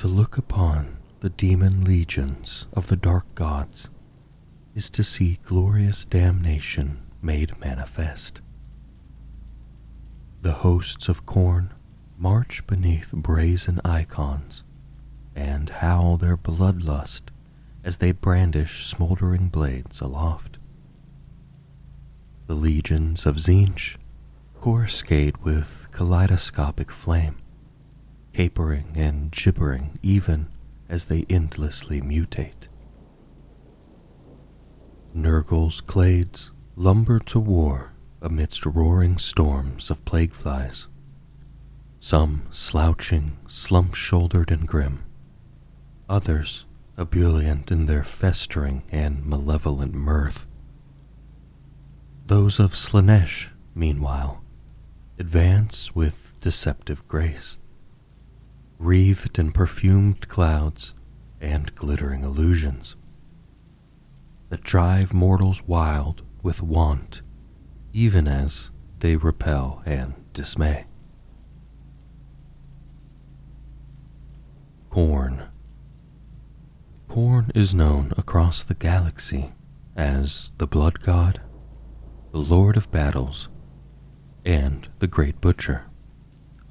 To look upon the demon legions of the dark gods is to see glorious damnation made manifest. The hosts of Khorne march beneath brazen icons and howl their bloodlust as they brandish smoldering blades aloft. The legions of Tzeentch coruscate with kaleidoscopic flame, capering and gibbering even as they endlessly mutate. Nurgle's clades lumber to war amidst roaring storms of plague flies, some slouching, slump shouldered and grim, others ebullient in their festering and malevolent mirth. Those of Slaanesh, meanwhile, advance with deceptive grace, wreathed in perfumed clouds and glittering illusions that drive mortals wild with want, even as they repel and dismay. Khorne. Khorne is known across the galaxy as the Blood God, the Lord of Battles, and the Great Butcher,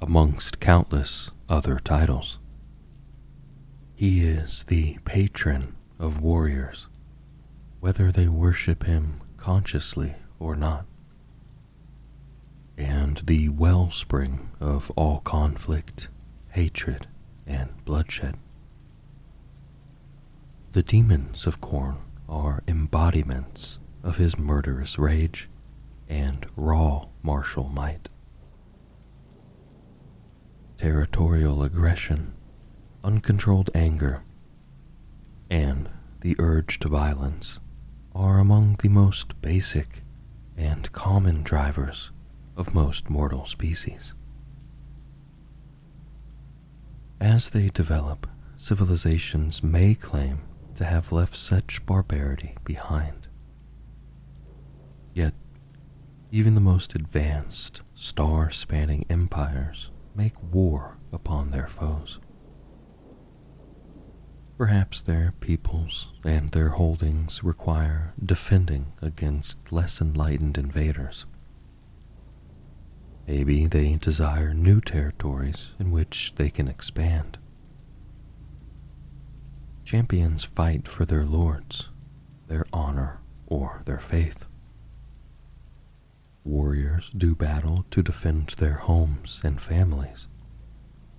amongst countless other titles. He is the patron of warriors, whether they worship him consciously or not, and the wellspring of all conflict, hatred, and bloodshed. The demons of Khorne are embodiments of his murderous rage and raw martial might. Territorial aggression, uncontrolled anger, and the urge to violence are among the most basic and common drivers of most mortal species. As they develop, civilizations may claim to have left such barbarity behind. Yet, even the most advanced, star spanning empires make war upon their foes. Perhaps their peoples and their holdings require defending against less enlightened invaders. Maybe they desire new territories in which they can expand. Champions fight for their lords, their honor, or their faith. Warriors do battle to defend their homes and families,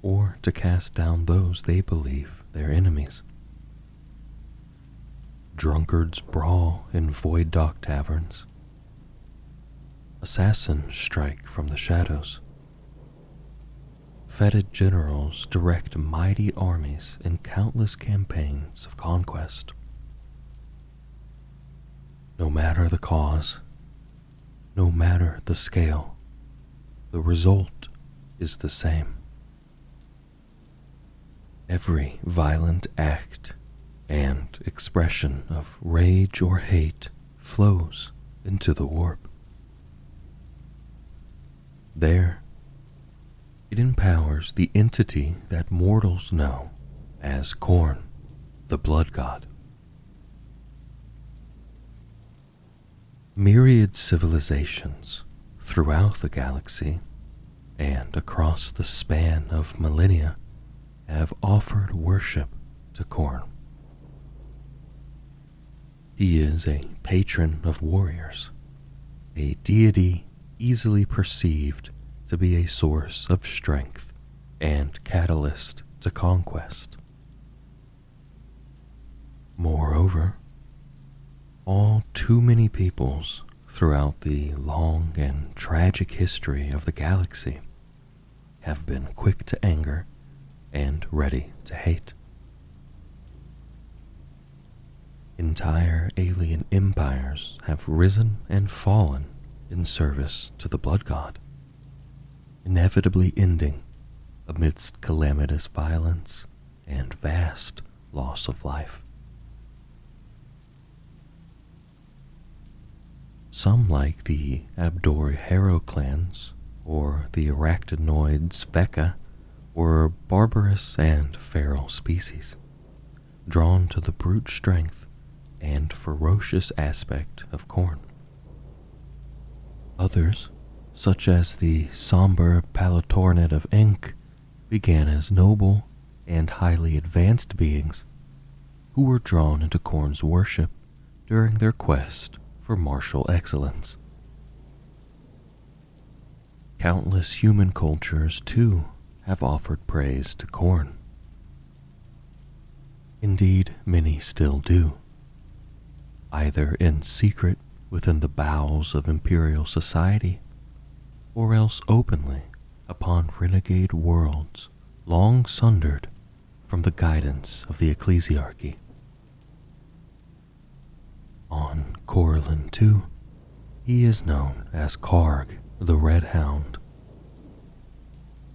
or to cast down those they believe their enemies. Drunkards brawl in void dock taverns. Assassins strike from the shadows. Fetid generals direct mighty armies in countless campaigns of conquest. No matter the cause, no matter the scale, the result is the same. Every violent act and expression of rage or hate flows into the warp. There, it empowers the entity that mortals know as Khorne, the blood god. Myriad civilizations throughout the galaxy and across the span of millennia have offered worship to Khorne. He is a patron of warriors, a deity easily perceived to be a source of strength and catalyst to conquest. Moreover, all too many peoples throughout the long and tragic history of the galaxy have been quick to anger and ready to hate. Entire alien empires have risen and fallen in service to the blood god, inevitably ending amidst calamitous violence and vast loss of life. Some, like the Abdor Hero clans or the arachnoid Sveka, were barbarous and feral species, drawn to the brute strength and ferocious aspect of Khorne. Others, such as the somber palatornet of ink, began as noble and highly advanced beings who were drawn into Khorne's worship during their quest for martial excellence. Countless human cultures, too, have offered praise to Khorne. Indeed, many still do, either in secret within the bowels of imperial society, or else openly upon renegade worlds long sundered from the guidance of the ecclesiarchy. On Corellin, too, he is known as Karg the Red Hound.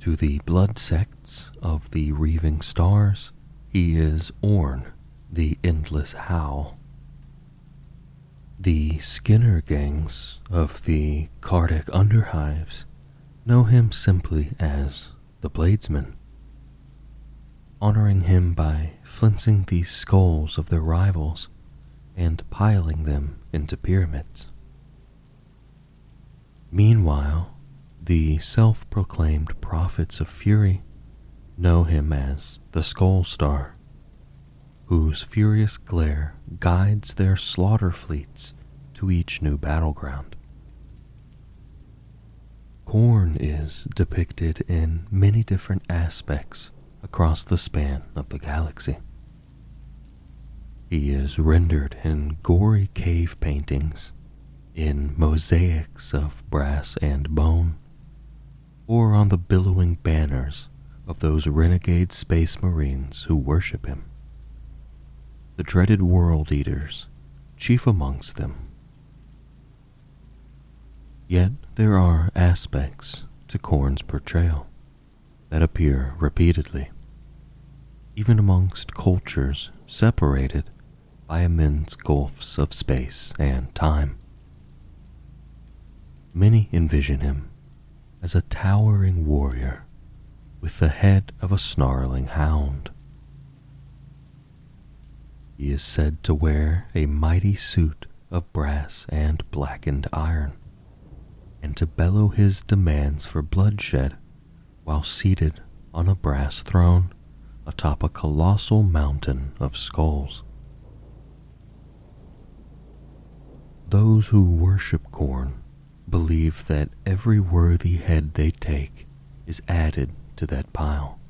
To the blood sects of the Reaving Stars, he is Orn the Endless Howl. The Skinner gangs of the Kardec Underhives know him simply as the Bladesman, honoring him by flinching the skulls of their rivals and piling them into pyramids. Meanwhile, the self proclaimed prophets of fury know him as the Skull Star, whose furious glare guides their slaughter fleets to each new battleground. Khorne is depicted in many different aspects across the span of the galaxy. He is rendered in gory cave paintings, in mosaics of brass and bone, or on the billowing banners of those renegade space marines who worship him. The dreaded world eaters, chief amongst them. Yet there are aspects to Khorne's portrayal that appear repeatedly, even amongst cultures separated by immense gulfs of space and time. Many envision him as a towering warrior with the head of a snarling hound. He is said to wear a mighty suit of brass and blackened iron, and to bellow his demands for bloodshed while seated on a brass throne atop a colossal mountain of skulls. Those who worship Khorne believe that every worthy head they take is added to that pile,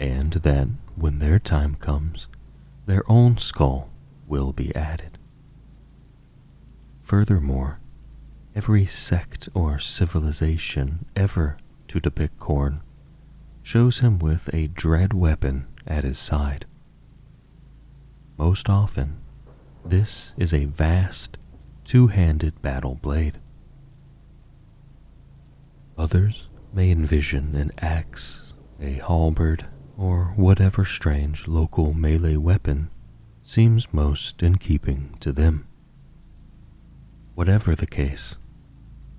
and that when their time comes, their own skull will be added. Furthermore, every sect or civilization ever to depict Khorne shows him with a dread weapon at his side. Most often, this is a vast two handed battle blade. Others may envision an axe, a halberd, or whatever strange local melee weapon seems most in keeping to them. Whatever the case,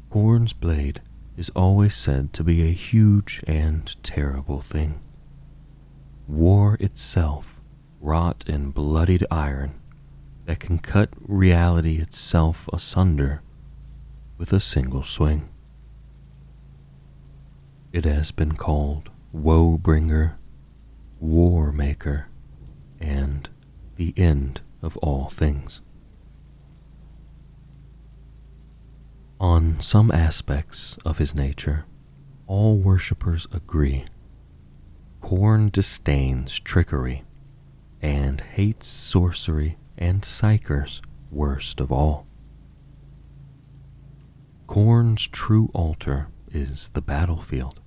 Khorne's blade is always said to be a huge and terrible thing. War itself, wrought in bloodied iron, that can cut reality itself asunder with a single swing. It has been called Woe Bringer, War Maker, and the end of all things. On some aspects of his nature, all worshippers agree. Khorne disdains trickery and hates sorcery and psykers worst of all. Khorne's true altar is the battlefield,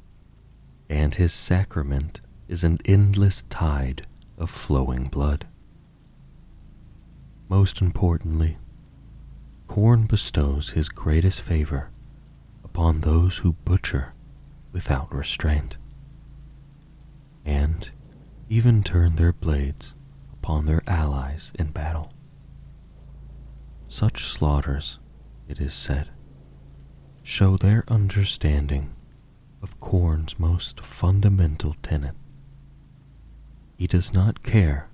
and his sacrament is an endless tide of flowing blood. Most importantly, Khorne bestows his greatest favor upon those who butcher without restraint, and even turn their blades upon their allies in battle. Such slaughters, it is said, show their understanding of Khorne's most fundamental tenet. He does not care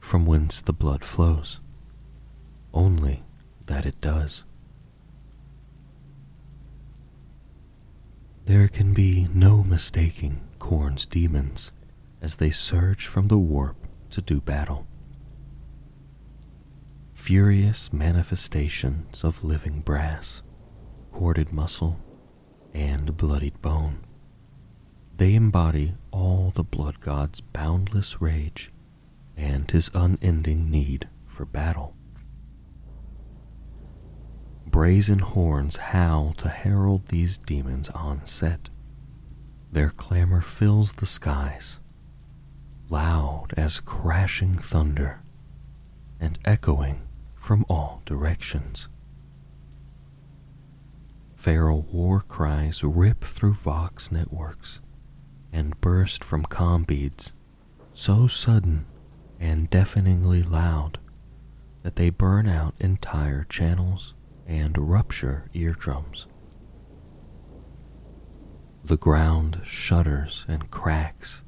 from whence the blood flows, only that it does. There can be no mistaking Khorne's demons as they surge from the warp to do battle. Furious manifestations of living brass, corded muscle, and bloodied bone. They embody all the blood god's boundless rage and his unending need for battle. Brazen horns howl to herald these demons on set. Their clamor fills the skies, loud as crashing thunder, and echoing from all directions. Feral war cries rip through Vox networks and burst from com beads, so sudden and deafeningly loud that they burn out entire channels and rupture eardrums. The ground shudders and cracks,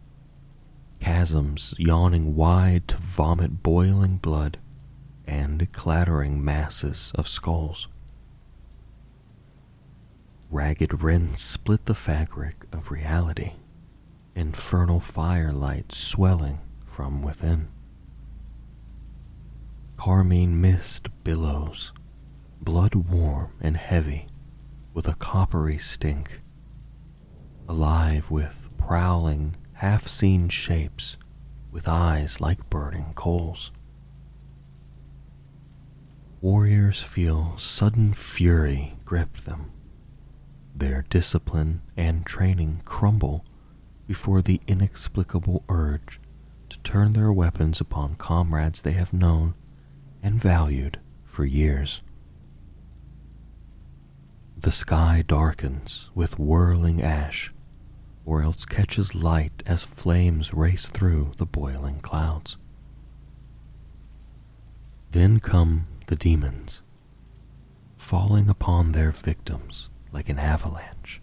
chasms yawning wide to vomit boiling blood and clattering masses of skulls. Ragged rents split the fabric of reality, infernal firelight swelling from within. Carmine mist billows, blood warm and heavy, with a coppery stink, alive with prowling, half seen shapes with eyes like burning coals. Warriors feel sudden fury grip them. Their discipline and training crumble before the inexplicable urge to turn their weapons upon comrades they have known and valued for years. The sky darkens with whirling ash, or else catches light as flames race through the boiling clouds. Then come the demons, falling upon their victims like an avalanche.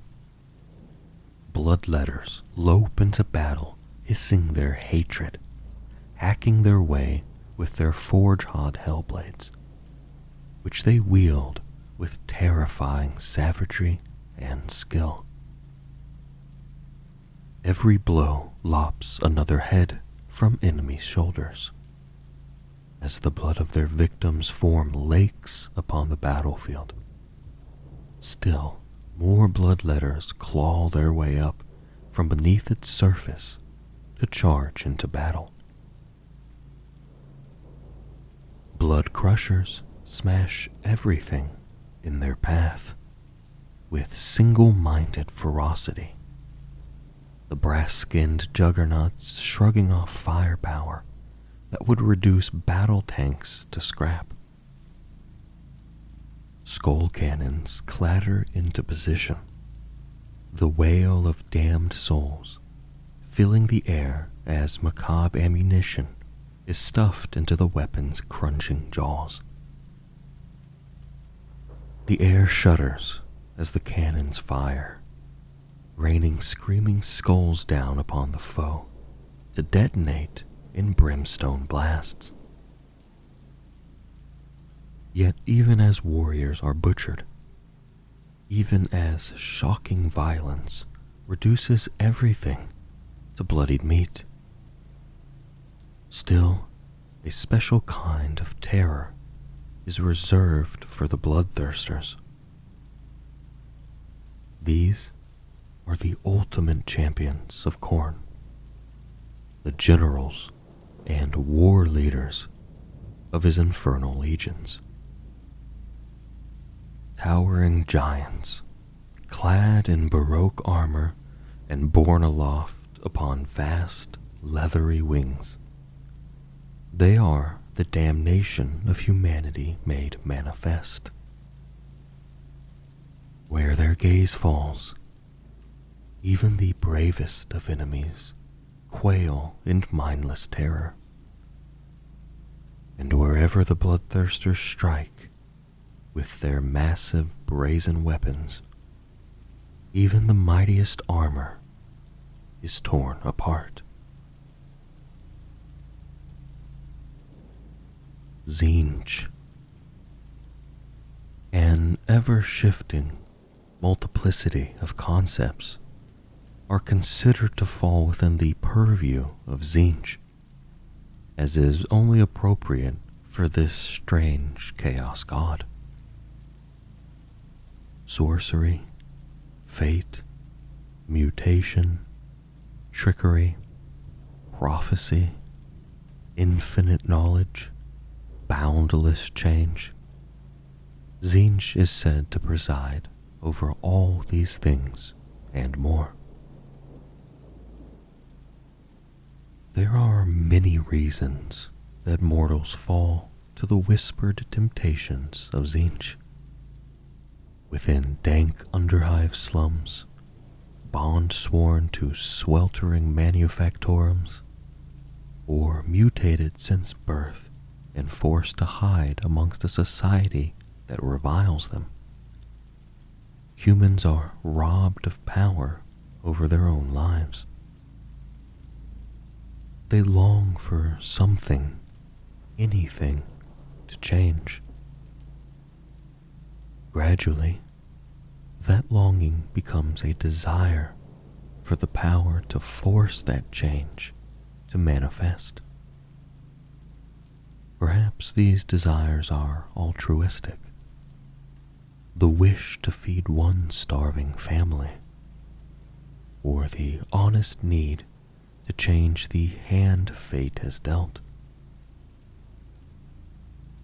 Bloodletters lope into battle, hissing their hatred, hacking their way with their forge-hod hellblades, which they wield with terrifying savagery and skill. Every blow lops another head from enemies' shoulders, as the blood of their victims form lakes upon the battlefield. Still, more bloodletters claw their way up from beneath its surface to charge into battle. Blood crushers smash everything in their path with single minded ferocity. The brass skinned juggernauts shrugging off firepower that would reduce battle tanks to scrap. Skull cannons clatter into position, the wail of damned souls filling the air as macabre ammunition is stuffed into the weapon's crunching jaws. The air shudders as the cannons fire, raining screaming skulls down upon the foe to detonate in brimstone blasts. Yet, even as warriors are butchered, even as shocking violence reduces everything to bloodied meat, Still, a special kind of terror is reserved for the bloodthirsters. These are the ultimate champions of Khorne. the generals and war leaders of his infernal legions. Towering giants, clad in baroque armor and borne aloft upon vast, leathery wings they are the damnation of humanity made manifest. Where their gaze falls, even the bravest of enemies quail in mindless terror. And wherever the bloodthirsters strike with their massive brazen weapons, even the mightiest armor is torn apart. Tzeentch. An ever shifting multiplicity of concepts are considered to fall within the purview of Tzeentch, as is only appropriate for this strange chaos god. Sorcery, fate, mutation, trickery, prophecy, infinite knowledge, boundless change. Tzeentch is said to preside over all these things and more. There are many reasons that mortals fall to the whispered temptations of Tzeentch. Within dank underhive slums, bond sworn to sweltering manufactorums, or mutated since birth and forced to hide amongst a society that reviles them. Humans are robbed of power over their own lives. They long for something, anything, to change. Gradually, that longing becomes a desire for the power to force that change to manifest. Perhaps these desires are altruistic. The wish to feed one starving family, or the honest need to change the hand fate has dealt.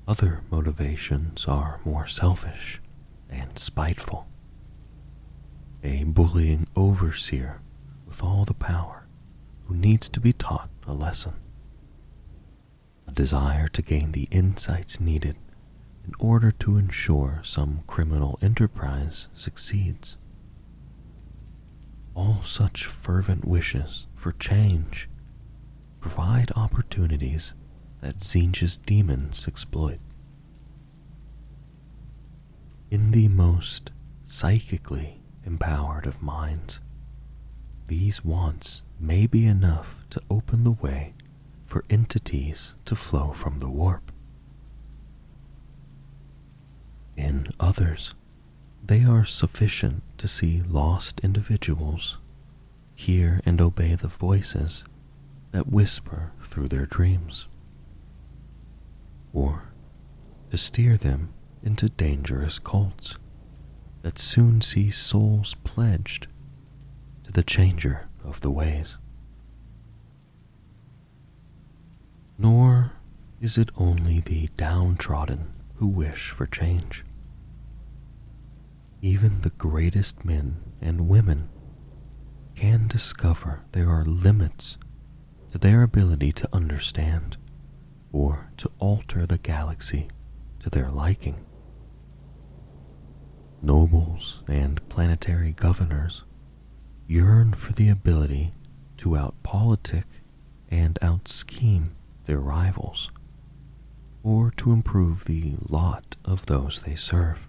Other motivations are more selfish and spiteful. A bullying overseer with all the power who needs to be taught a lesson. A desire to gain the insights needed in order to ensure some criminal enterprise succeeds. All such fervent wishes for change provide opportunities that Tzeentch's demons exploit. In the most psychically empowered of minds, these wants may be enough to open the way for entities to flow from the warp. In others, they are sufficient to see lost individuals, hear and obey the voices that whisper through their dreams, or to steer them into dangerous cults that soon see souls pledged to the changer of the ways. Nor is it only the downtrodden who wish for change. Even the greatest men and women can discover there are limits to their ability to understand or to alter the galaxy to their liking. Nobles and planetary governors yearn for the ability to outpolitic and outscheme their rivals, or to improve the lot of those they serve.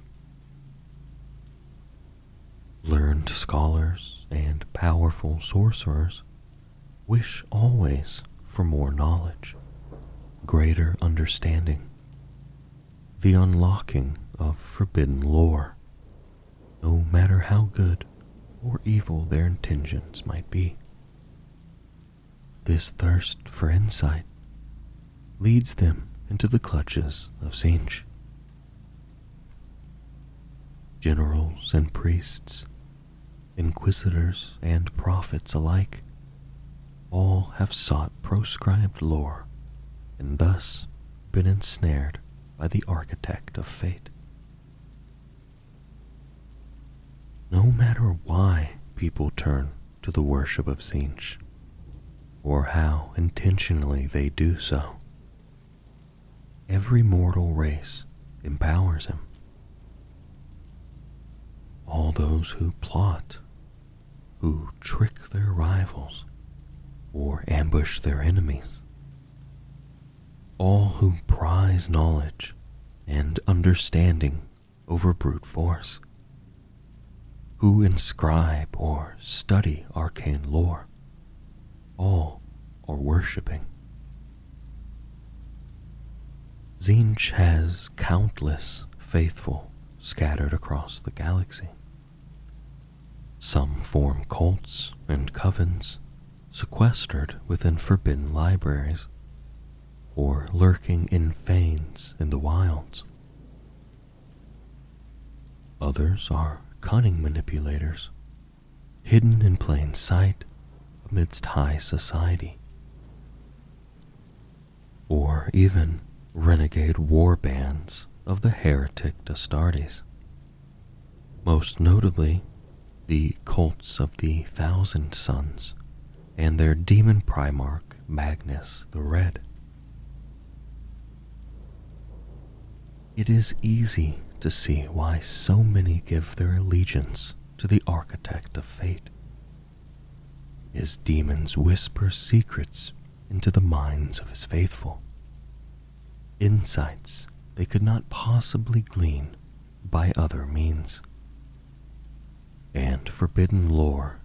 Learned scholars and powerful sorcerers wish always for more knowledge, greater understanding, the unlocking of forbidden lore no matter how good or evil their intentions might be. This thirst for insight leads them into the clutches of Tzeentch. Generals and priests, inquisitors and prophets alike, all have sought proscribed lore and thus been ensnared by the architect of fate. no matter why people turn to the worship of Tzeentch, or how intentionally they do so. Every mortal race empowers him. All those who plot, who trick their rivals, or ambush their enemies. All who prize knowledge and understanding over brute force who inscribe or study arcane lore, all are worshipping. Tzeentch has countless faithful scattered across the galaxy. Some form cults and covens sequestered within forbidden libraries or lurking in fanes in the wilds. Others are cunning manipulators, hidden in plain sight amidst high society. Or even renegade war bands of the heretic Astartes. Most notably, the cults of the Thousand Sons and their demon primarch Magnus the Red. It is easy to see why so many give their allegiance to the architect of fate. His demons whisper secrets into the minds of his faithful, insights they could not possibly glean by other means, and forbidden lore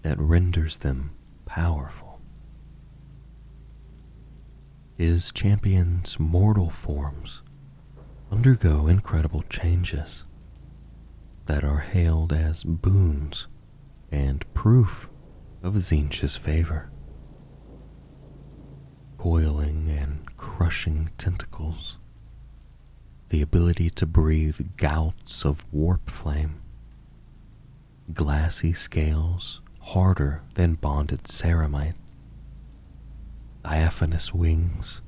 that renders them powerful. His champion's mortal forms undergo incredible changes that are hailed as boons and proof of Tzeentch's favor. Coiling and crushing tentacles, the ability to breathe gouts of warp flame, glassy scales harder than bonded ceramite, diaphanous wings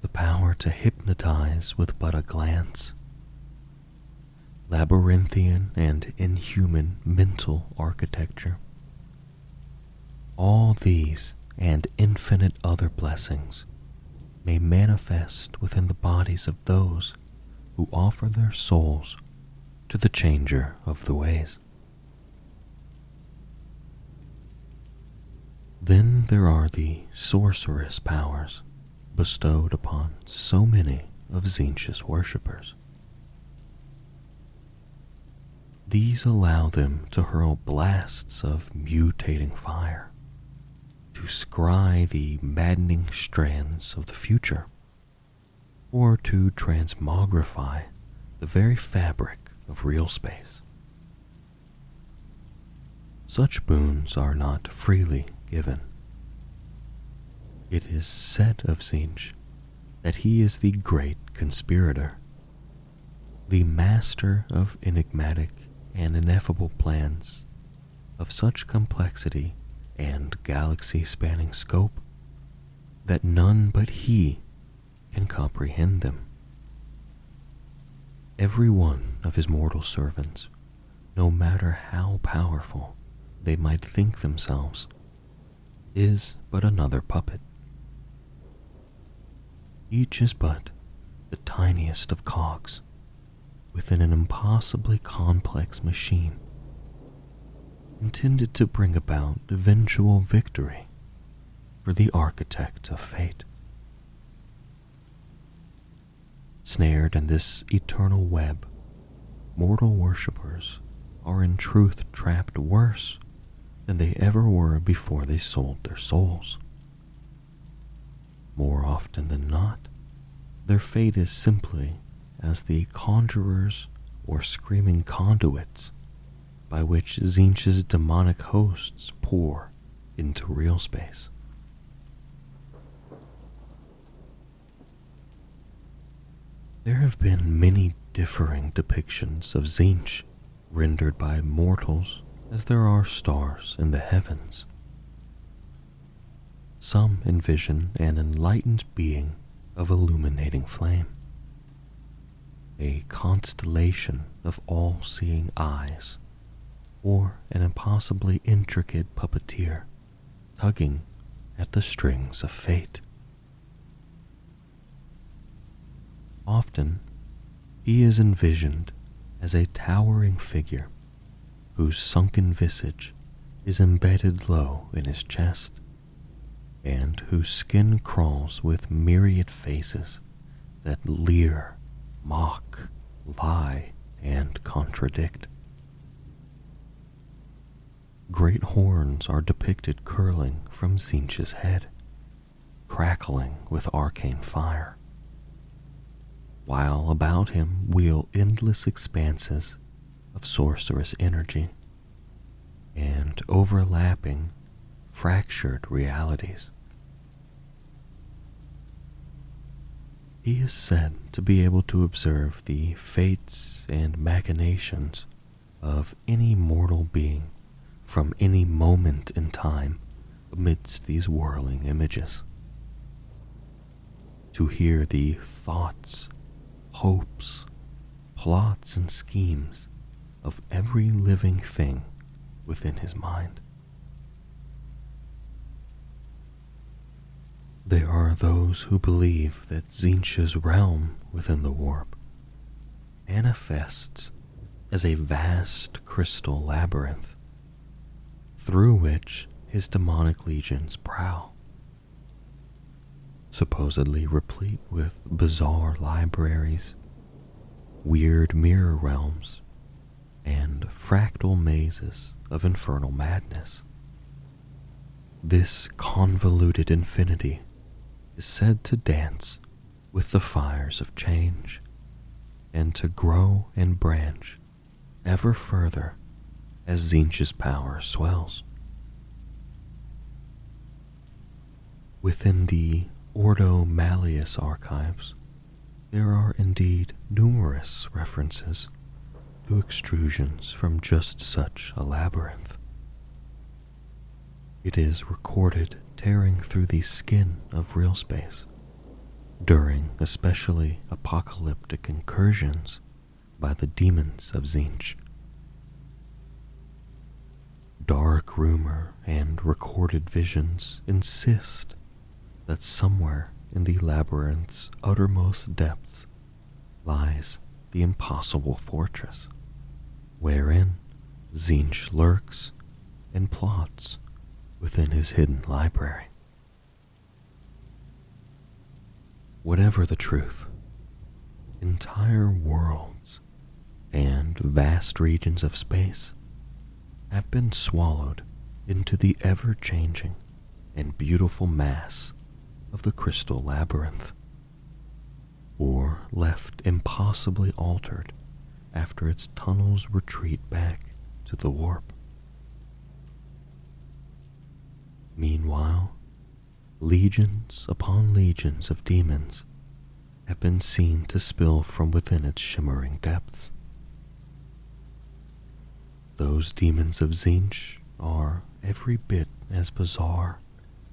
the power to hypnotize with but a glance, labyrinthian and inhuman mental architecture. All these and infinite other blessings may manifest within the bodies of those who offer their souls to the changer of the ways. Then there are the sorceress powers bestowed upon so many of Tzeentch's worshippers. These allow them to hurl blasts of mutating fire, to scry the maddening strands of the future, or to transmogrify the very fabric of real space. Such boons are not freely given. It is said of Tzeentch that he is the great conspirator, the master of enigmatic and ineffable plans of such complexity and galaxy spanning scope that none but he can comprehend them. Every one of his mortal servants, no matter how powerful they might think themselves, is but another puppet each is but the tiniest of cogs within an impossibly complex machine intended to bring about eventual victory for the architect of fate. Snared in this eternal web, mortal worshippers are in truth trapped worse than they ever were before they sold their souls. More often than not, their fate is simply as the conjurers or screaming conduits by which Tzeentch's demonic hosts pour into real space. There have been many differing depictions of Tzeentch rendered by mortals as there are stars in the heavens. Some envision an enlightened being of illuminating flame, a constellation of all seeing eyes, or an impossibly intricate puppeteer tugging at the strings of fate. Often, he is envisioned as a towering figure whose sunken visage is embedded low in his chest and whose skin crawls with myriad faces that leer, mock, lie, and contradict. Great horns are depicted curling from Tzeentch's head, crackling with arcane fire, while about him wheel endless expanses of sorcerous energy and overlapping, fractured realities. He is said to be able to observe the fates and machinations of any mortal being from any moment in time amidst these whirling images. To hear the thoughts, hopes, plots, and schemes of every living thing within his mind. There are those who believe that Tzeentch's realm within the warp manifests as a vast crystal labyrinth through which his demonic legions prowl, supposedly replete with bizarre libraries, weird mirror realms, and fractal mazes of infernal madness. This convoluted infinity is said to dance with the fires of change and to grow and branch ever further as Tzeentch's power swells. Within the Ordo Malleus archives, there are indeed numerous references extrusions from just such a labyrinth. It is recorded tearing through the skin of real space during especially apocalyptic incursions by the demons of Tzeentch. Dark rumor and recorded visions insist that somewhere in the labyrinth's uttermost depths lies the impossible fortress, wherein Tzeentch lurks and plots within his hidden library. Whatever the truth, entire worlds and vast regions of space have been swallowed into the ever changing and beautiful mass of the crystal labyrinth, or left impossibly altered after its tunnels retreat back to the warp. Meanwhile, legions upon legions of demons have been seen to spill from within its shimmering depths. Those demons of Tzeentch are every bit as bizarre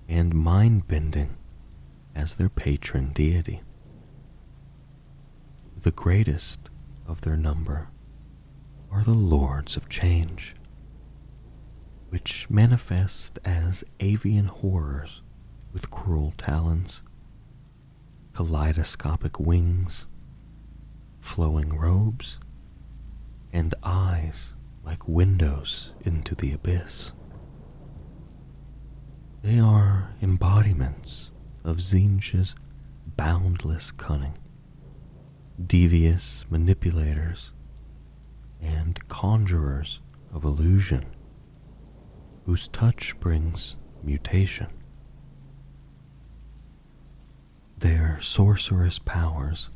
and mind bending as their patron deity. The greatest of their number are the Lords of Change which manifest as avian horrors with cruel talons, kaleidoscopic wings, flowing robes, and eyes like windows into the abyss. They are embodiments of Tzeentch's boundless cunning, devious manipulators, and conjurers of illusion whose touch brings mutation. Their sorcerous powers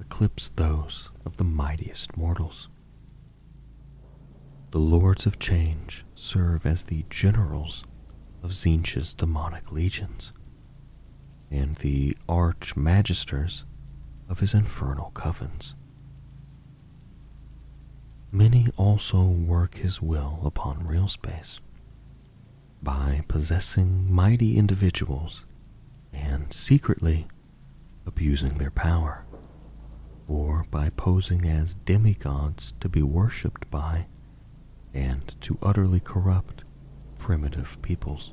eclipse those of the mightiest mortals. The Lords of Change serve as the generals of Tzeentch's demonic legions and the arch magisters of his infernal covens. Many also work his will upon real space by possessing mighty individuals and secretly abusing their power, or by posing as demigods to be worshipped by and to utterly corrupt primitive peoples.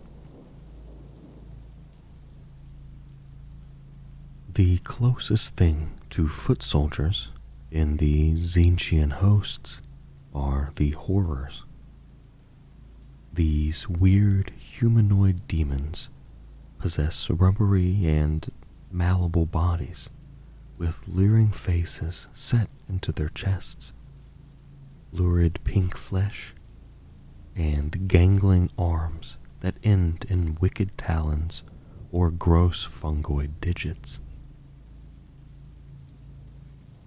The closest thing to foot soldiers in the Tzeentchian hosts are the horrors these weird humanoid demons possess rubbery and malleable bodies with leering faces set into their chests, lurid pink flesh, and gangling arms that end in wicked talons or gross fungoid digits.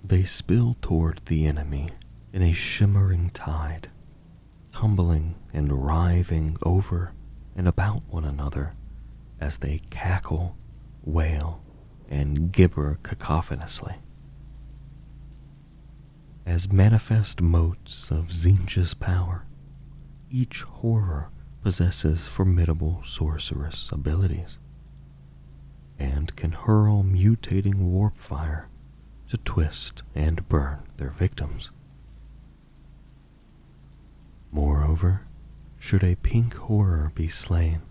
They spill toward the enemy in a shimmering tide, tumbling and writhing over and about one another as they cackle, wail, and gibber cacophonously. As manifest motes of Tzeentch's power, each horror possesses formidable sorceress abilities and can hurl mutating warp fire to twist and burn their victims. Moreover, should a pink horror be slain,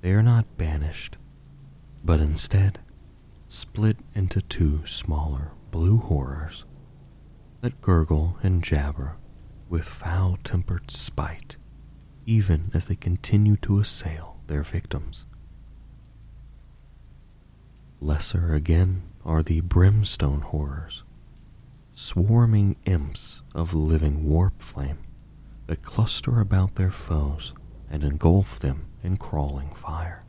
they are not banished, but instead split into two smaller blue horrors that gurgle and jabber with foul tempered spite even as they continue to assail their victims. Lesser again are the brimstone horrors, swarming imps of living warp flame that cluster about their foes and engulf them in crawling fire.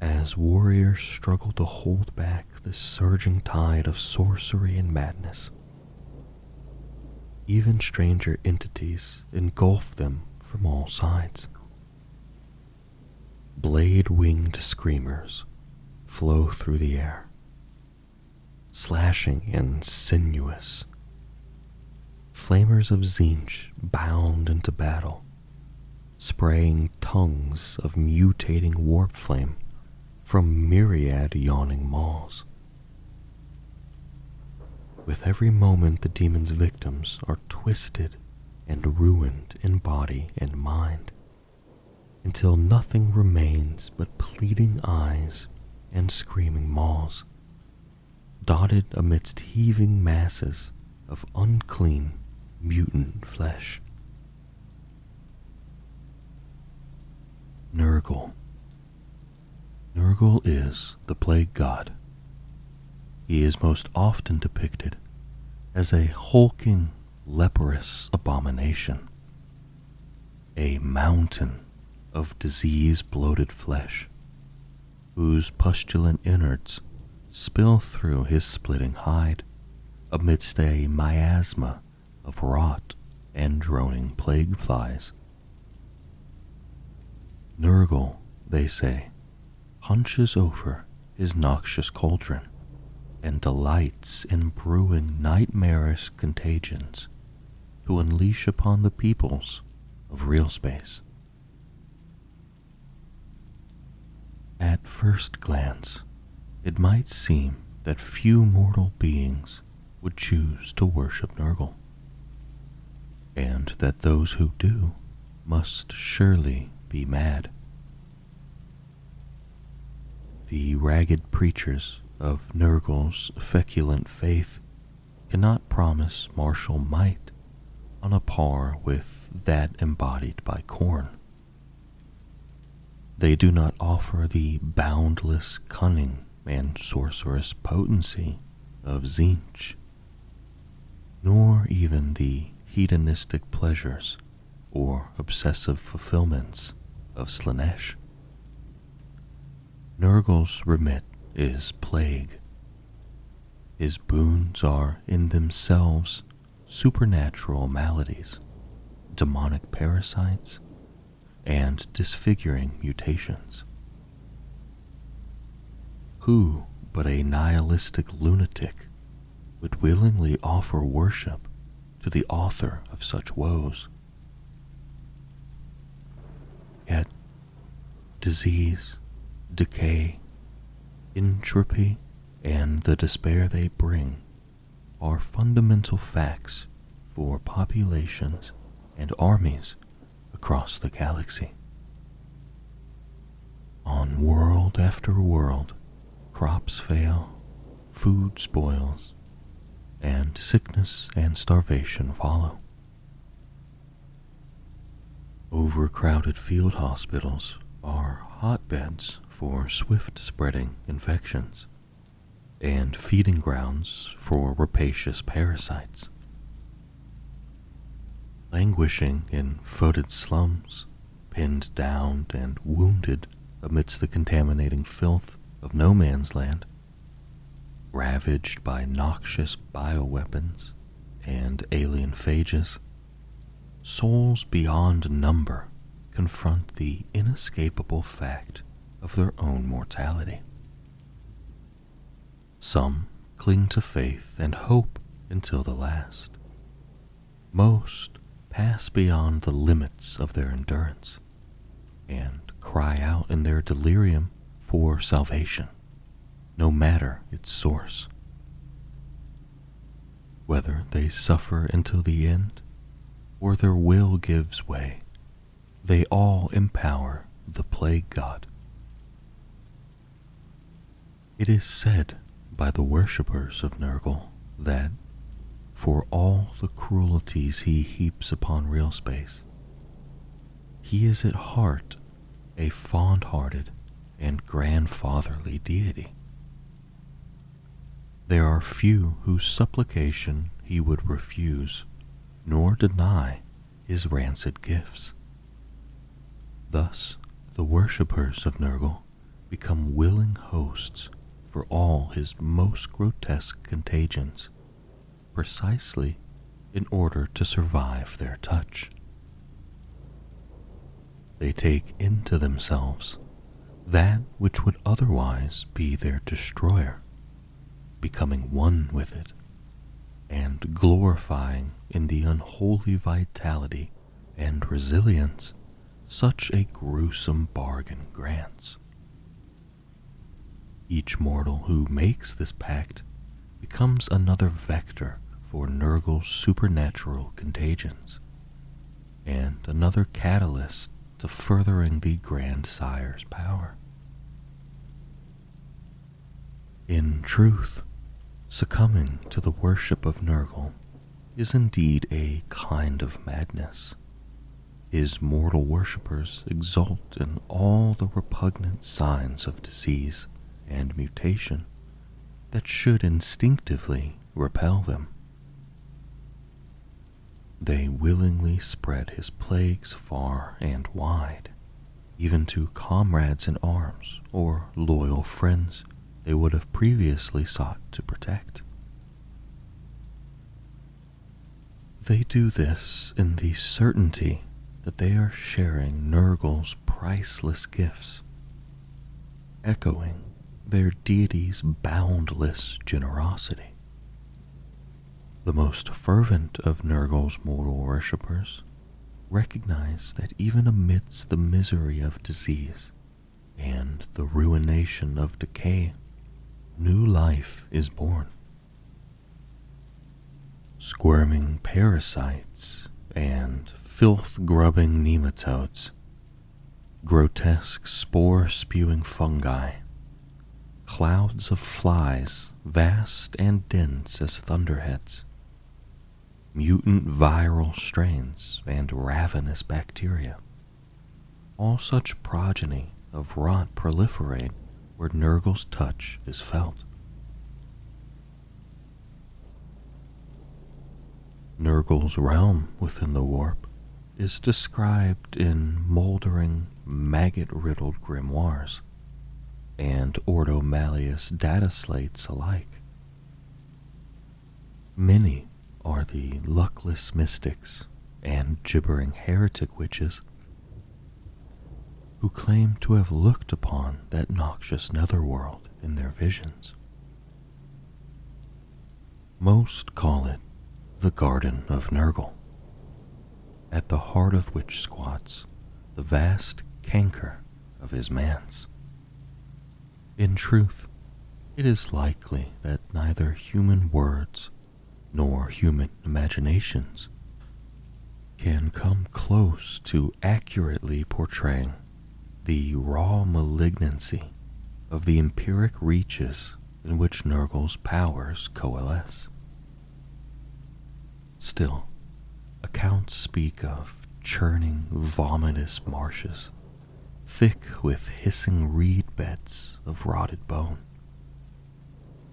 As warriors struggle to hold back the surging tide of sorcery and madness, even stranger entities engulf them from all sides. Blade winged screamers flow through the air, slashing and sinuous. Flamers of Tzeentch bound into battle, spraying tongues of mutating warp flame from myriad yawning maws. With every moment, the demon's victims are twisted and ruined in body and mind, until nothing remains but pleading eyes and screaming maws, dotted amidst heaving masses of unclean, mutant flesh. Nurgle. Nurgle is the plague god he is most often depicted as a hulking, leprous abomination, a mountain of disease bloated flesh, whose pustulant innards spill through his splitting hide amidst a miasma of rot and droning plague flies. Nurgle, they say, hunches over his noxious cauldron and delights in brewing nightmarish contagions to unleash upon the peoples of real space. At first glance, it might seem that few mortal beings would choose to worship Nurgle, and that those who do must surely be mad. The ragged preachers of Nurgle's feculent faith cannot promise martial might on a par with that embodied by Khorne. They do not offer the boundless cunning and sorcerous potency of Tzeentch, nor even the hedonistic pleasures or obsessive fulfillments of Slaanesh. Nurgle's remit is plague. His boons are in themselves supernatural maladies, demonic parasites, and disfiguring mutations. Who but a nihilistic lunatic would willingly offer worship to the author of such woes? Yet, disease, decay, entropy, and the despair they bring are fundamental facts for populations and armies across the galaxy. On world after world, crops fail, food spoils, and sickness and starvation follow. Overcrowded field hospitals are hotbeds for swift spreading infections and feeding grounds for rapacious parasites. Languishing in footed slums, pinned down and wounded amidst the contaminating filth of no man's land, ravaged by noxious bioweapons and alien phages, souls beyond number confront the inescapable fact of their own mortality. Some cling to faith and hope until the last. Most pass beyond the limits of their endurance and cry out in their delirium for salvation, no matter its source. Whether they suffer until the end or their will gives way, they all empower the plague god. It is said by the worshippers of Nurgle that for all the cruelties he heaps upon real space, he is at heart a fond hearted and grandfatherly deity. There are few whose supplication he would refuse nor deny his rancid gifts. Thus, the worshippers of Nurgle become willing hosts for all his most grotesque contagions, precisely in order to survive their touch. They take into themselves that which would otherwise be their destroyer, becoming one with it, and glorifying in the unholy vitality and resilience such a gruesome bargain grants. Each mortal who makes this pact becomes another vector for Nurgle's supernatural contagions, and another catalyst to furthering the grandsire's power. In truth, succumbing to the worship of Nurgle is indeed a kind of madness. His mortal worshippers exult in all the repugnant signs of disease and mutation that should instinctively repel them. They willingly spread his plagues far and wide, even to comrades in arms or loyal friends they would have previously sought to protect. They do this in the certainty that they are sharing Nurgle's priceless gifts, echoing their deity's boundless generosity. The most fervent of Nurgle's mortal worshippers recognize that even amidst the misery of disease and the ruination of decay, new life is born. Squirming parasites and filth grubbing nematodes, grotesque spore spewing fungi, clouds of flies vast and dense as thunderheads, mutant viral strains, and ravenous bacteria. All such progeny of rot proliferate where Nurgle's touch is felt. Nurgle's realm within the warp is described in moldering, maggot riddled grimoires and Ordo Malleus data slates alike. Many are the luckless mystics and gibbering heretic witches who claim to have looked upon that noxious netherworld in their visions. Most call it the Garden of Nurgle, at the heart of which squats the vast canker of his manse. In truth, it is likely that neither human words nor human imaginations can come close to accurately portraying the raw malignancy of the empyric reaches in which Nurgle's powers coalesce. Still, accounts speak of churning, vomitous marshes thick with hissing reed beds of rotted bone.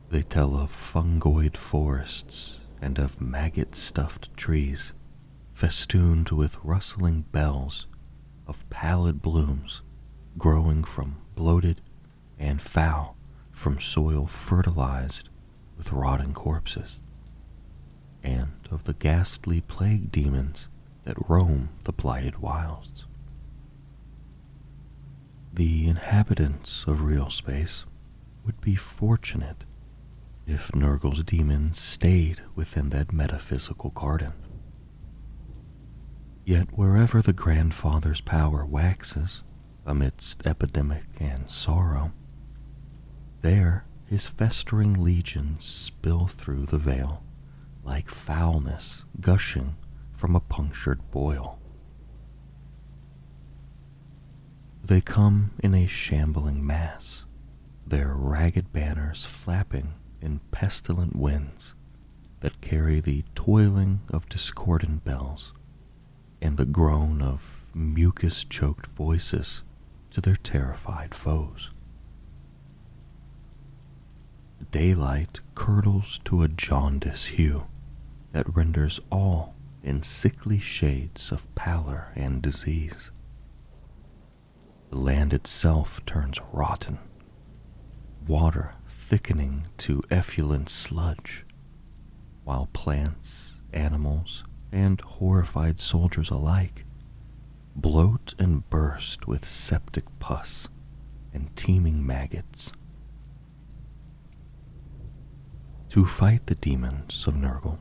They tell of fungoid forests and of maggot stuffed trees festooned with rustling bells of pallid blooms growing from bloated and foul from soil fertilized with rotting corpses, and of the ghastly plague demons that roam the blighted wilds. The inhabitants of real space would be fortunate if Nurgle's demons stayed within that metaphysical garden. Yet wherever the grandfather's power waxes amidst epidemic and sorrow, there his festering legions spill through the veil like foulness gushing from a punctured boil. They come in a shambling mass, their ragged banners flapping in pestilent winds that carry the toiling of discordant bells and the groan of mucus choked voices to their terrified foes. Daylight curdles to a jaundice hue that renders all in sickly shades of pallor and disease. The land itself turns rotten, water thickening to effluent sludge, while plants, animals, and horrified soldiers alike bloat and burst with septic pus and teeming maggots. To fight the demons of Nurgle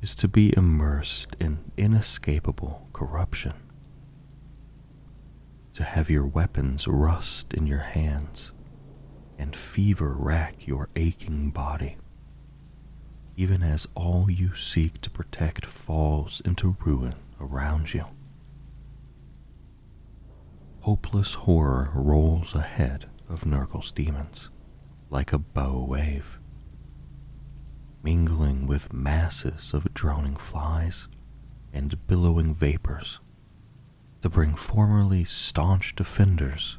is to be immersed in inescapable corruption. To have your weapons rust in your hands and fever rack your aching body, even as all you seek to protect falls into ruin around you. Hopeless horror rolls ahead of Nurgle's demons like a bow wave mingling with masses of droning flies and billowing vapors to bring formerly staunch defenders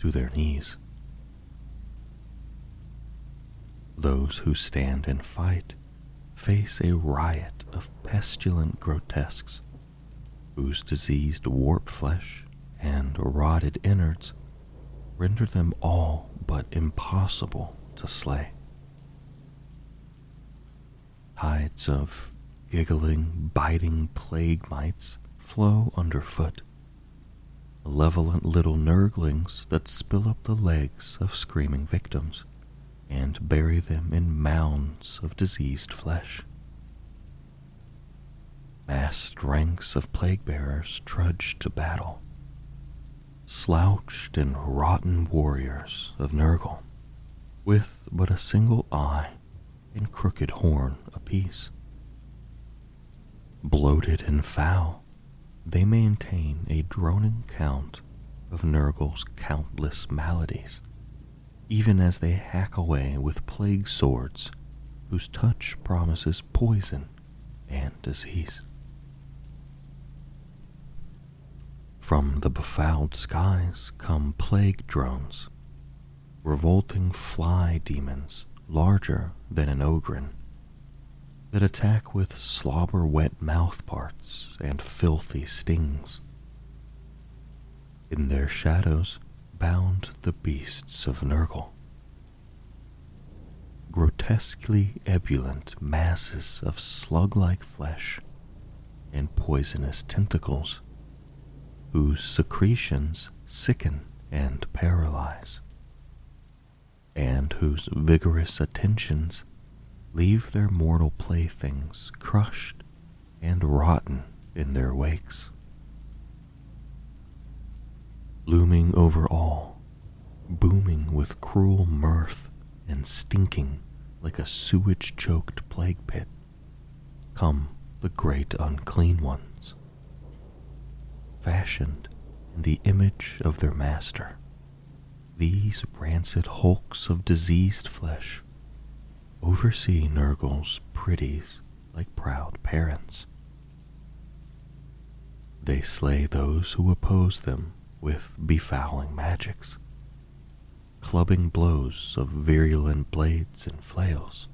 to their knees. Those who stand and fight face a riot of pestilent grotesques whose diseased warped flesh and rotted innards render them all but impossible to slay tides of giggling, biting plague mites flow underfoot. Malevolent little nurglings that spill up the legs of screaming victims and bury them in mounds of diseased flesh. Massed ranks of plague bearers trudge to battle, slouched and rotten warriors of Nurgle, with but a single eye and crooked horn apiece. Bloated and foul, they maintain a droning count of Nurgle's countless maladies, even as they hack away with plague swords whose touch promises poison and disease. From the befouled skies come plague drones, revolting fly demons larger than an ogryn, that attack with slobber wet mouth parts and filthy stings. In their shadows bound the beasts of Nurgle. Grotesquely ebullient masses of slug like flesh and poisonous tentacles, whose secretions sicken and paralyze and whose vigorous attentions leave their mortal playthings crushed and rotten in their wakes. Looming over all, booming with cruel mirth and stinking like a sewage choked plague pit, come the great unclean ones, fashioned in the image of their master these rancid hulks of diseased flesh oversee Nurgle's pretties like proud parents. They slay those who oppose them with befouling magics, clubbing blows of virulent blades and flails,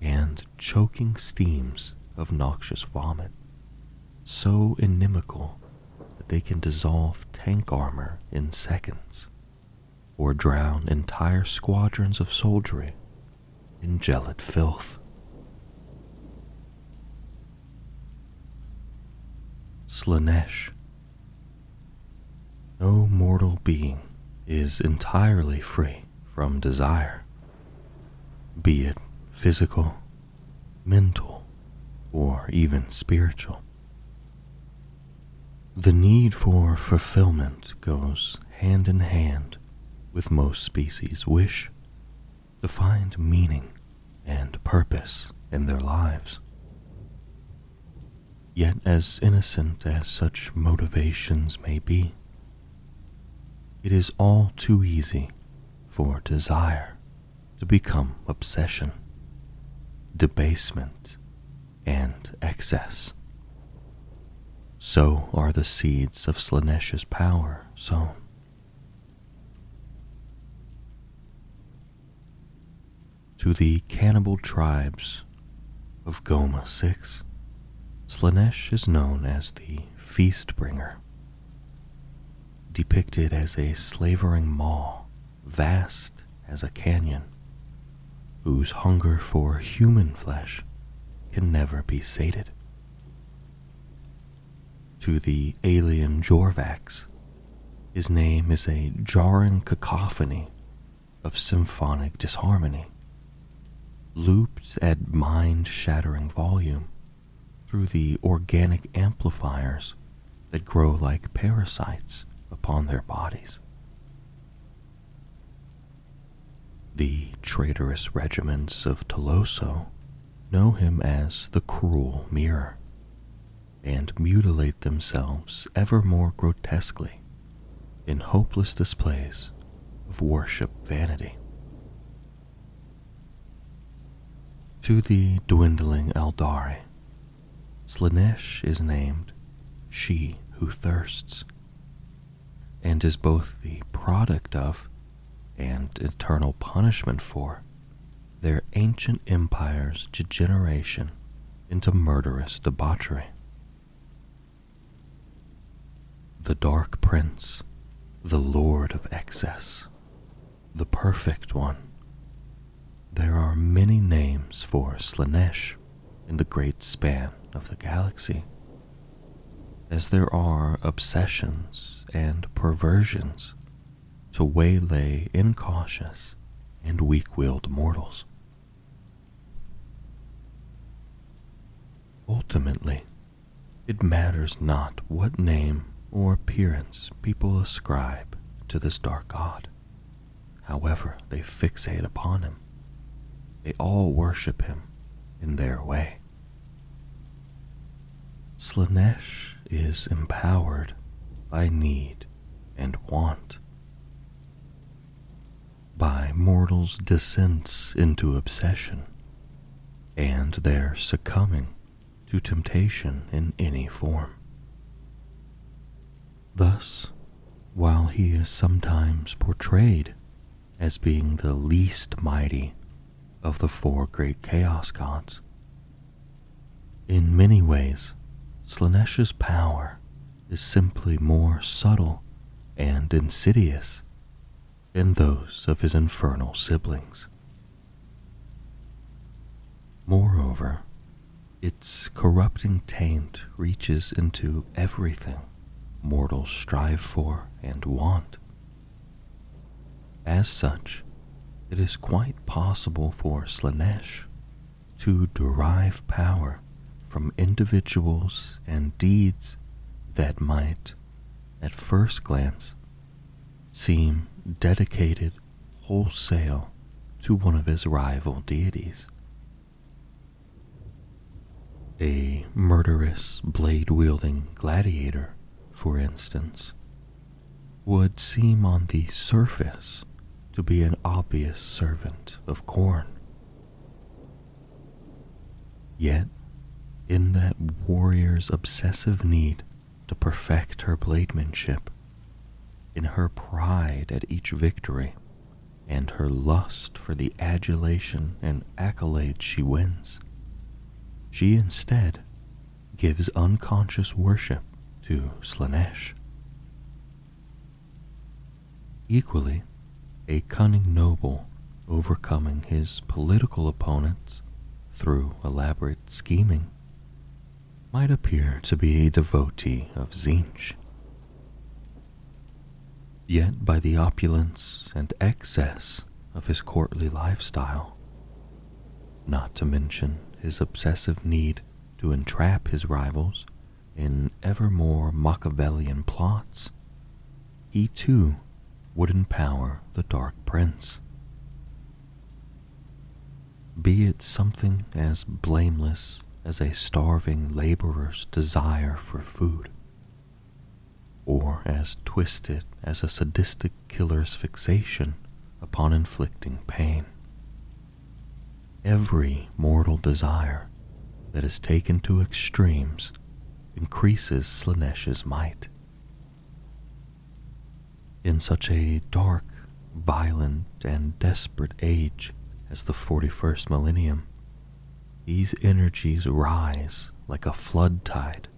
and choking steams of noxious vomit so inimical that they can dissolve tank armor in seconds or drown entire squadrons of soldiery in gelid filth. Slaanesh. No mortal being is entirely free from desire, be it physical, mental, or even spiritual. The need for fulfillment goes hand in hand with most species' wish to find meaning and purpose in their lives. Yet, as innocent as such motivations may be, it is all too easy for desire to become obsession, debasement, and excess. So are the seeds of Slaanesh's power sown. To the cannibal tribes of Goma 6, Slaanesh is known as the Feast Bringer, depicted as a slavering maw vast as a canyon, whose hunger for human flesh can never be sated. To the alien Jorvax, his name is a jarring cacophony of symphonic disharmony looped at mind shattering volume through the organic amplifiers that grow like parasites upon their bodies. The traitorous regiments of Toloso know him as the cruel mirror and mutilate themselves ever more grotesquely in hopeless displays of worship vanity. To the dwindling Aeldari, Slaanesh is named She Who Thirsts, and is both the product of and eternal punishment for their ancient empire's degeneration into murderous debauchery. The Dark Prince, the Lord of Excess, the Perfect One, there are many names for Slaanesh in the great span of the galaxy, as there are obsessions and perversions to waylay incautious and weak willed mortals. Ultimately, it matters not what name or appearance people ascribe to this dark god, however they fixate upon him. They all worship him in their way. Slaanesh is empowered by need and want. By mortals' descents into obsession and their succumbing to temptation in any form. Thus, while he is sometimes portrayed as being the least mighty of the four great chaos gods. In many ways, Slaanesh's power is simply more subtle and insidious than those of his infernal siblings. Moreover, its corrupting taint reaches into everything mortals strive for and want. As such, it is quite possible for Slaanesh to derive power from individuals and deeds that might, at first glance, seem dedicated wholesale to one of his rival deities. A murderous, blade wielding gladiator, for instance, would seem on the surface to be an obvious servant of Khorne. Yet, in that warrior's obsessive need to perfect her blademanship, in her pride at each victory, and her lust for the adulation and accolades she wins, she instead gives unconscious worship to Slaanesh. Equally, a cunning noble overcoming his political opponents through elaborate scheming might appear to be a devotee of Tzeentch. Yet by the opulence and excess of his courtly lifestyle, not to mention his obsessive need to entrap his rivals in ever more Machiavellian plots, he too would empower the Dark Prince. Be it something as blameless as a starving laborer's desire for food, or as twisted as a sadistic killer's fixation upon inflicting pain. Every mortal desire that is taken to extremes increases Slaanesh's might. In such a dark, violent, and desperate age as the 41st millennium, these energies rise like a flood tide.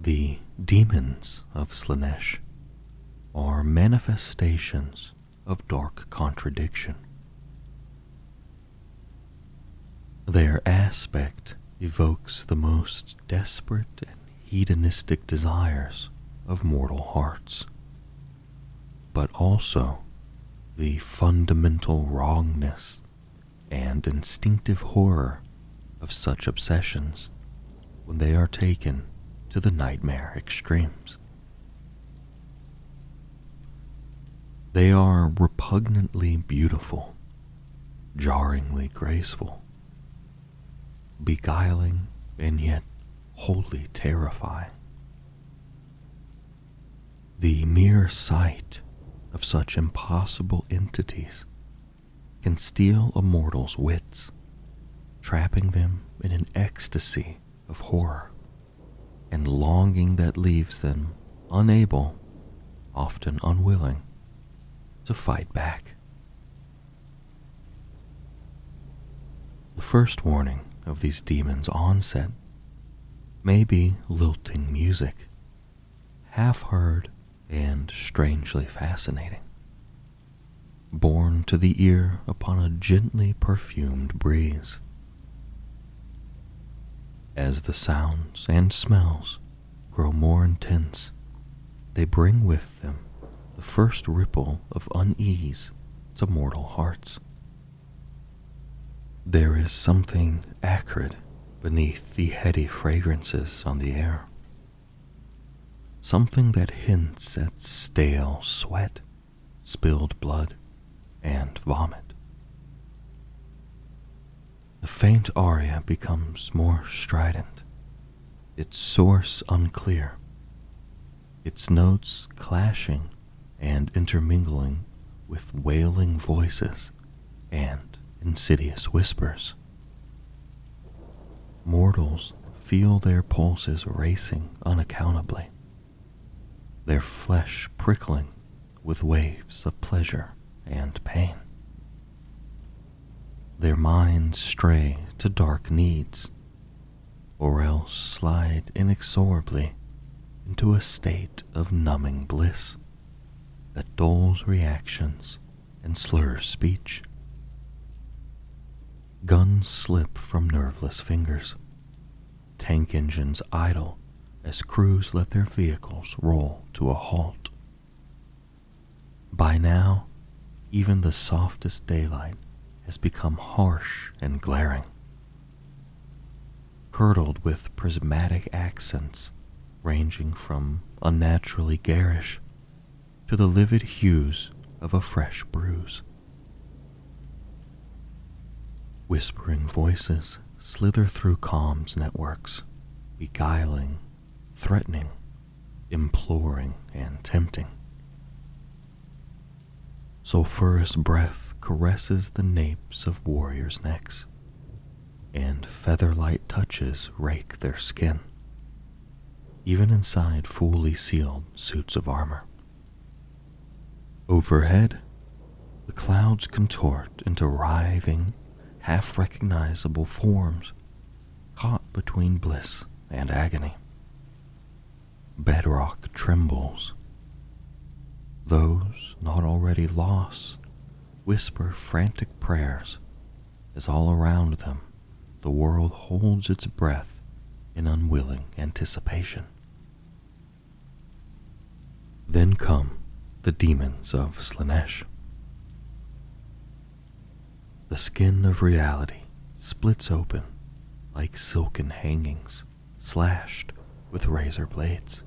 The demons of Slaanesh are manifestations of dark contradiction. Their aspect evokes the most desperate and hedonistic desires of mortal hearts, but also the fundamental wrongness and instinctive horror of such obsessions when they are taken to the nightmare extremes. They are repugnantly beautiful, jarringly graceful, beguiling and yet wholly terrifying. The mere sight of such impossible entities can steal a mortal's wits, trapping them in an ecstasy of horror and longing that leaves them unable, often unwilling, to fight back. The first warning of these demons' onset may be lilting music, half heard and strangely fascinating, borne to the ear upon a gently perfumed breeze. As the sounds and smells grow more intense, they bring with them the first ripple of unease to mortal hearts. There is something acrid beneath the heady fragrances on the air. Something that hints at stale sweat, spilled blood, and vomit. The faint aria becomes more strident, its source unclear, its notes clashing and intermingling with wailing voices and insidious whispers. Mortals feel their pulses racing unaccountably, their flesh prickling with waves of pleasure and pain. Their minds stray to dark needs, or else slide inexorably into a state of numbing bliss that dulls reactions and slurs speech. Guns slip from nerveless fingers. Tank engines idle as crews let their vehicles roll to a halt. By now, even the softest daylight has become harsh and glaring, curdled with prismatic accents ranging from unnaturally garish to the livid hues of a fresh bruise. Whispering voices slither through comms networks, beguiling, threatening, imploring, and tempting. Sulphurous breath caresses the napes of warriors' necks, and feather-light touches rake their skin, even inside fully sealed suits of armor. Overhead, the clouds contort into writhing half recognizable forms caught between bliss and agony. Bedrock trembles. Those not already lost whisper frantic prayers as all around them the world holds its breath in unwilling anticipation. Then come the demons of Slaanesh. The skin of reality splits open like silken hangings slashed with razor blades,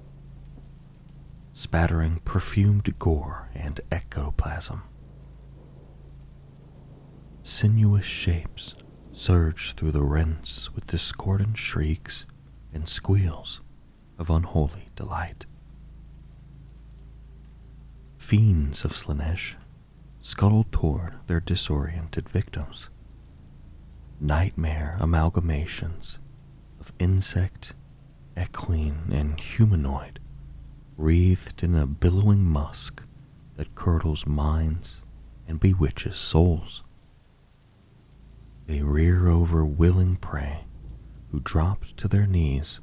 spattering perfumed gore and ectoplasm. Sinuous shapes surge through the rents with discordant shrieks and squeals of unholy delight. Fiends of Slaanesh scuttle toward their disoriented victims. Nightmare amalgamations of insect, equine, and humanoid wreathed in a billowing musk that curdles minds and bewitches souls. They rear over willing prey who drop to their knees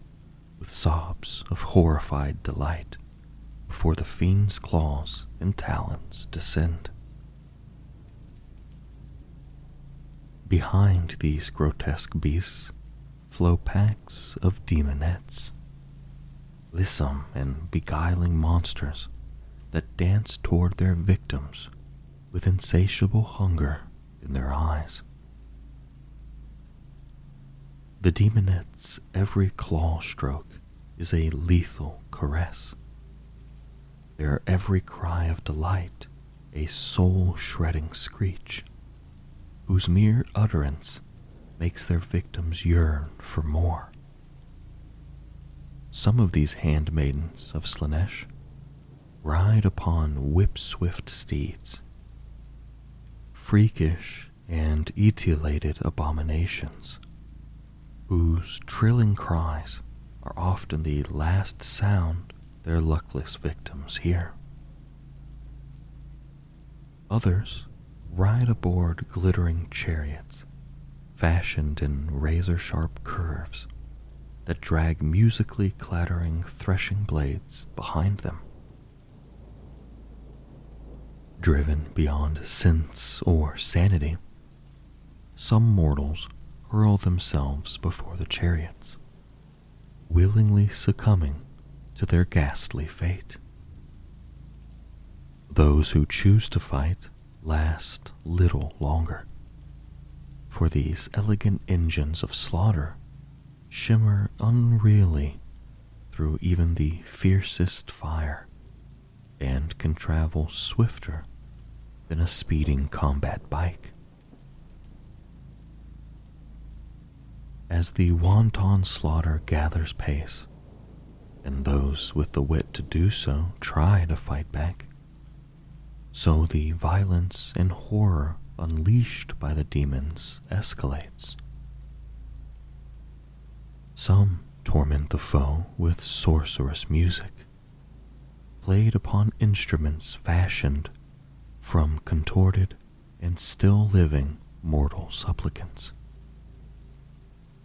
with sobs of horrified delight before the fiend's claws and talons descend. Behind these grotesque beasts packs of demonettes, lissom and beguiling monsters that dance toward their victims with insatiable hunger in their eyes. The demonette's every claw stroke is a lethal caress. Their every cry of delight a soul shredding screech, whose mere utterance makes their victims yearn for more. Some of these handmaidens of Slaanesh ride upon whip swift steeds, freakish and etiolated abominations whose trilling cries are often the last sound their luckless victims hear. Others ride aboard glittering chariots fashioned in razor sharp curves that drag musically clattering threshing blades behind them. Driven beyond sense or sanity, some mortals hurl themselves before the chariots, willingly succumbing to their ghastly fate. Those who choose to fight last little longer, for these elegant engines of slaughter shimmer unreally through even the fiercest fire and can travel swifter than a speeding combat bike. As the wanton slaughter gathers pace, and those with the wit to do so try to fight back, so the violence and horror unleashed by the demons escalates. Some torment the foe with sorcerous music, played upon instruments fashioned from contorted and still living mortal supplicants.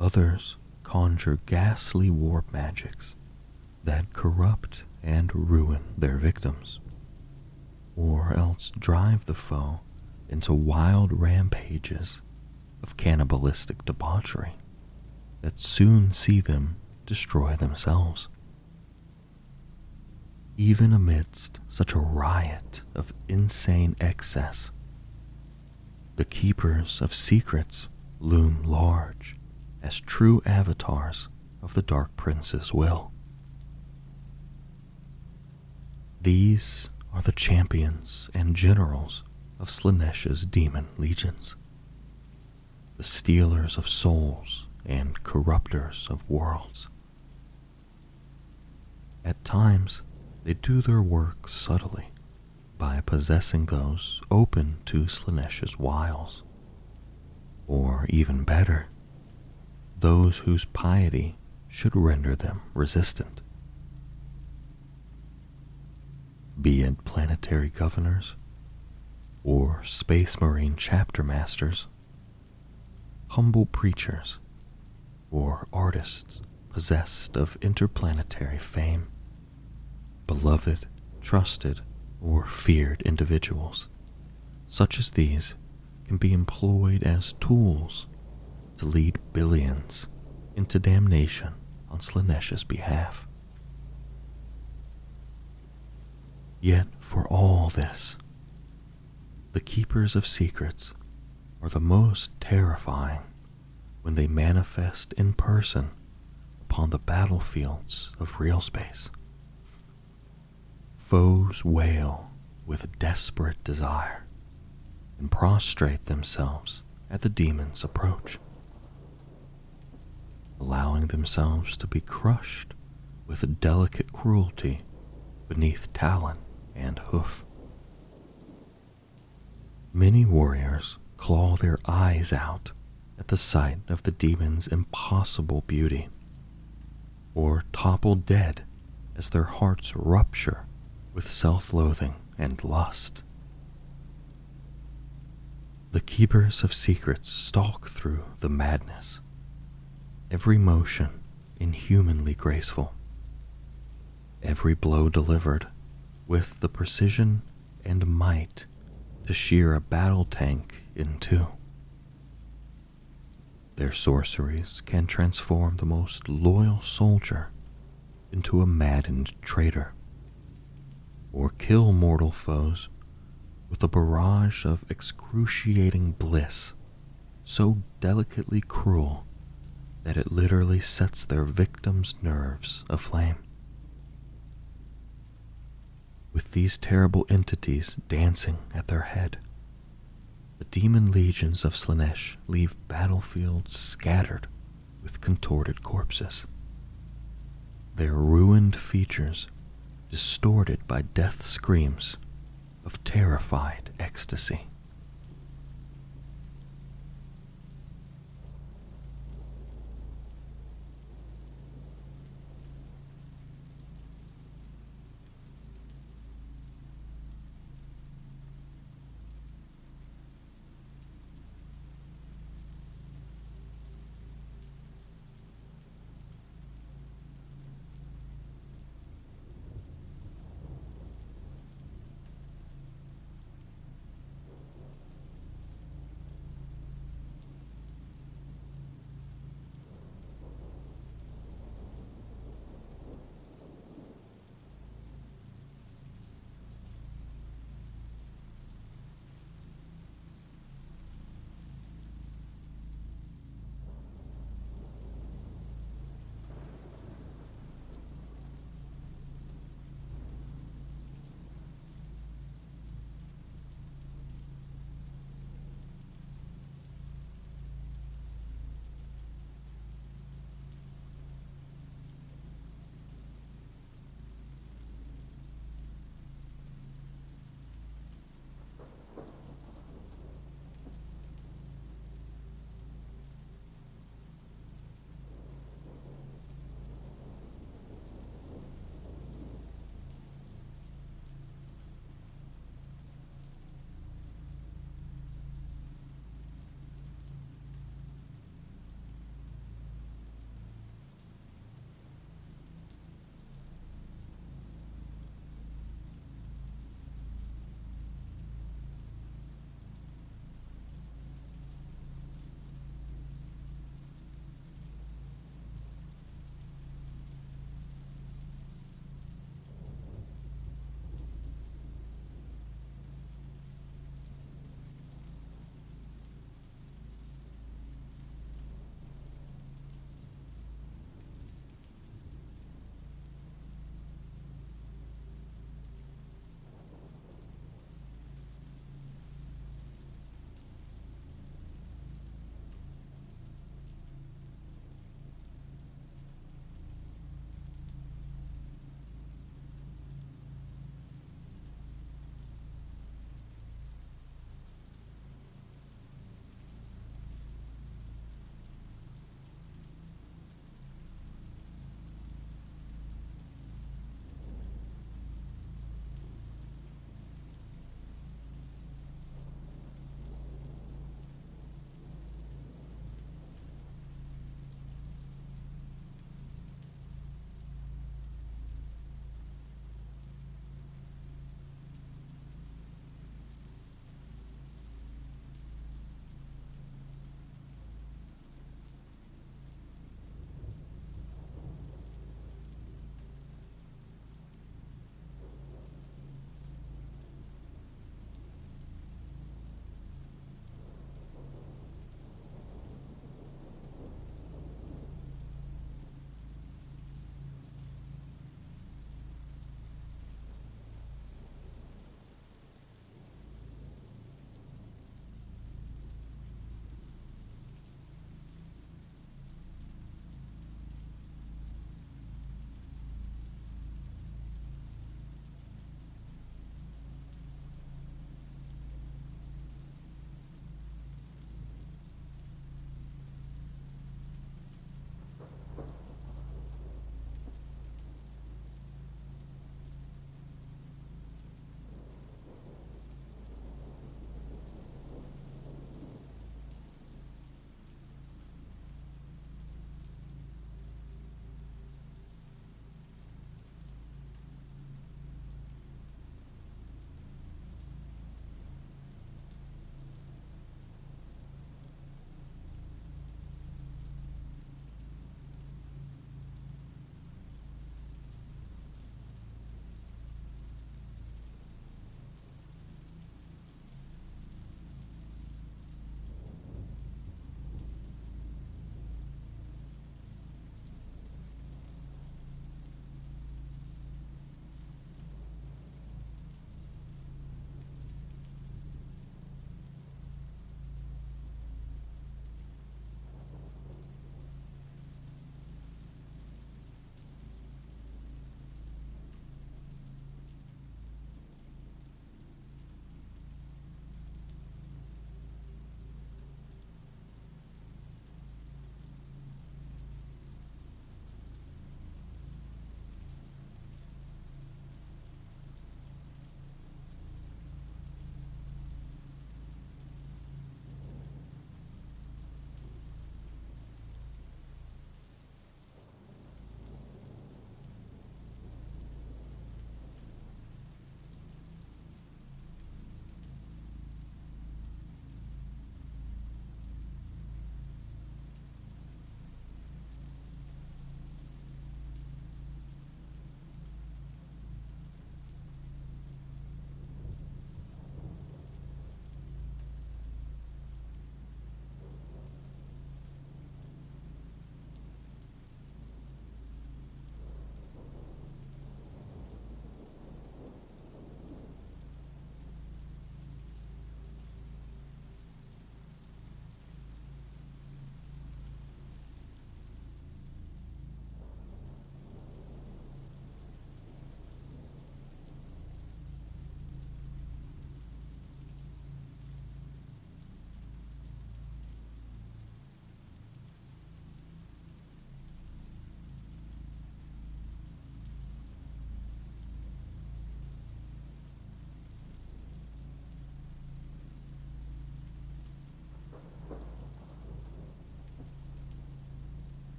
Others conjure ghastly warp magics that corrupt and ruin their victims, or else drive the foe into wild rampages of cannibalistic debauchery that soon see them destroy themselves. Even amidst such a riot of insane excess, the keepers of secrets loom large as true avatars of the Dark Prince's will. These are the champions and generals of Slaanesh's demon legions, the stealers of souls and corrupters of worlds. At times, they do their work subtly by possessing those open to Slaanesh's wiles, or even better, those whose piety should render them resistant. Be it planetary governors or space marine chapter masters, humble preachers or artists possessed of interplanetary fame, beloved, trusted, or feared individuals, such as these can be employed as tools to lead billions into damnation on Slaanesh's behalf. Yet, for all this, the keepers of secrets are the most terrifying when they manifest in person upon the battlefields of real space. Foes wail with desperate desire and prostrate themselves at the demon's approach, allowing themselves to be crushed with a delicate cruelty beneath talon and hoof. Many warriors claw their eyes out at the sight of the demon's impossible beauty, or topple dead as their hearts rupture with self loathing and lust. The keepers of secrets stalk through the madness, every motion inhumanly graceful, every blow delivered with the precision and might to shear a battle tank in two. Their sorceries can transform the most loyal soldier into a maddened traitor, or kill mortal foes with a barrage of excruciating bliss so delicately cruel that it literally sets their victims' nerves aflame. With these terrible entities dancing at their head, the demon legions of Slaanesh leave battlefields scattered with contorted corpses, their ruined features distorted by death screams of terrified ecstasy.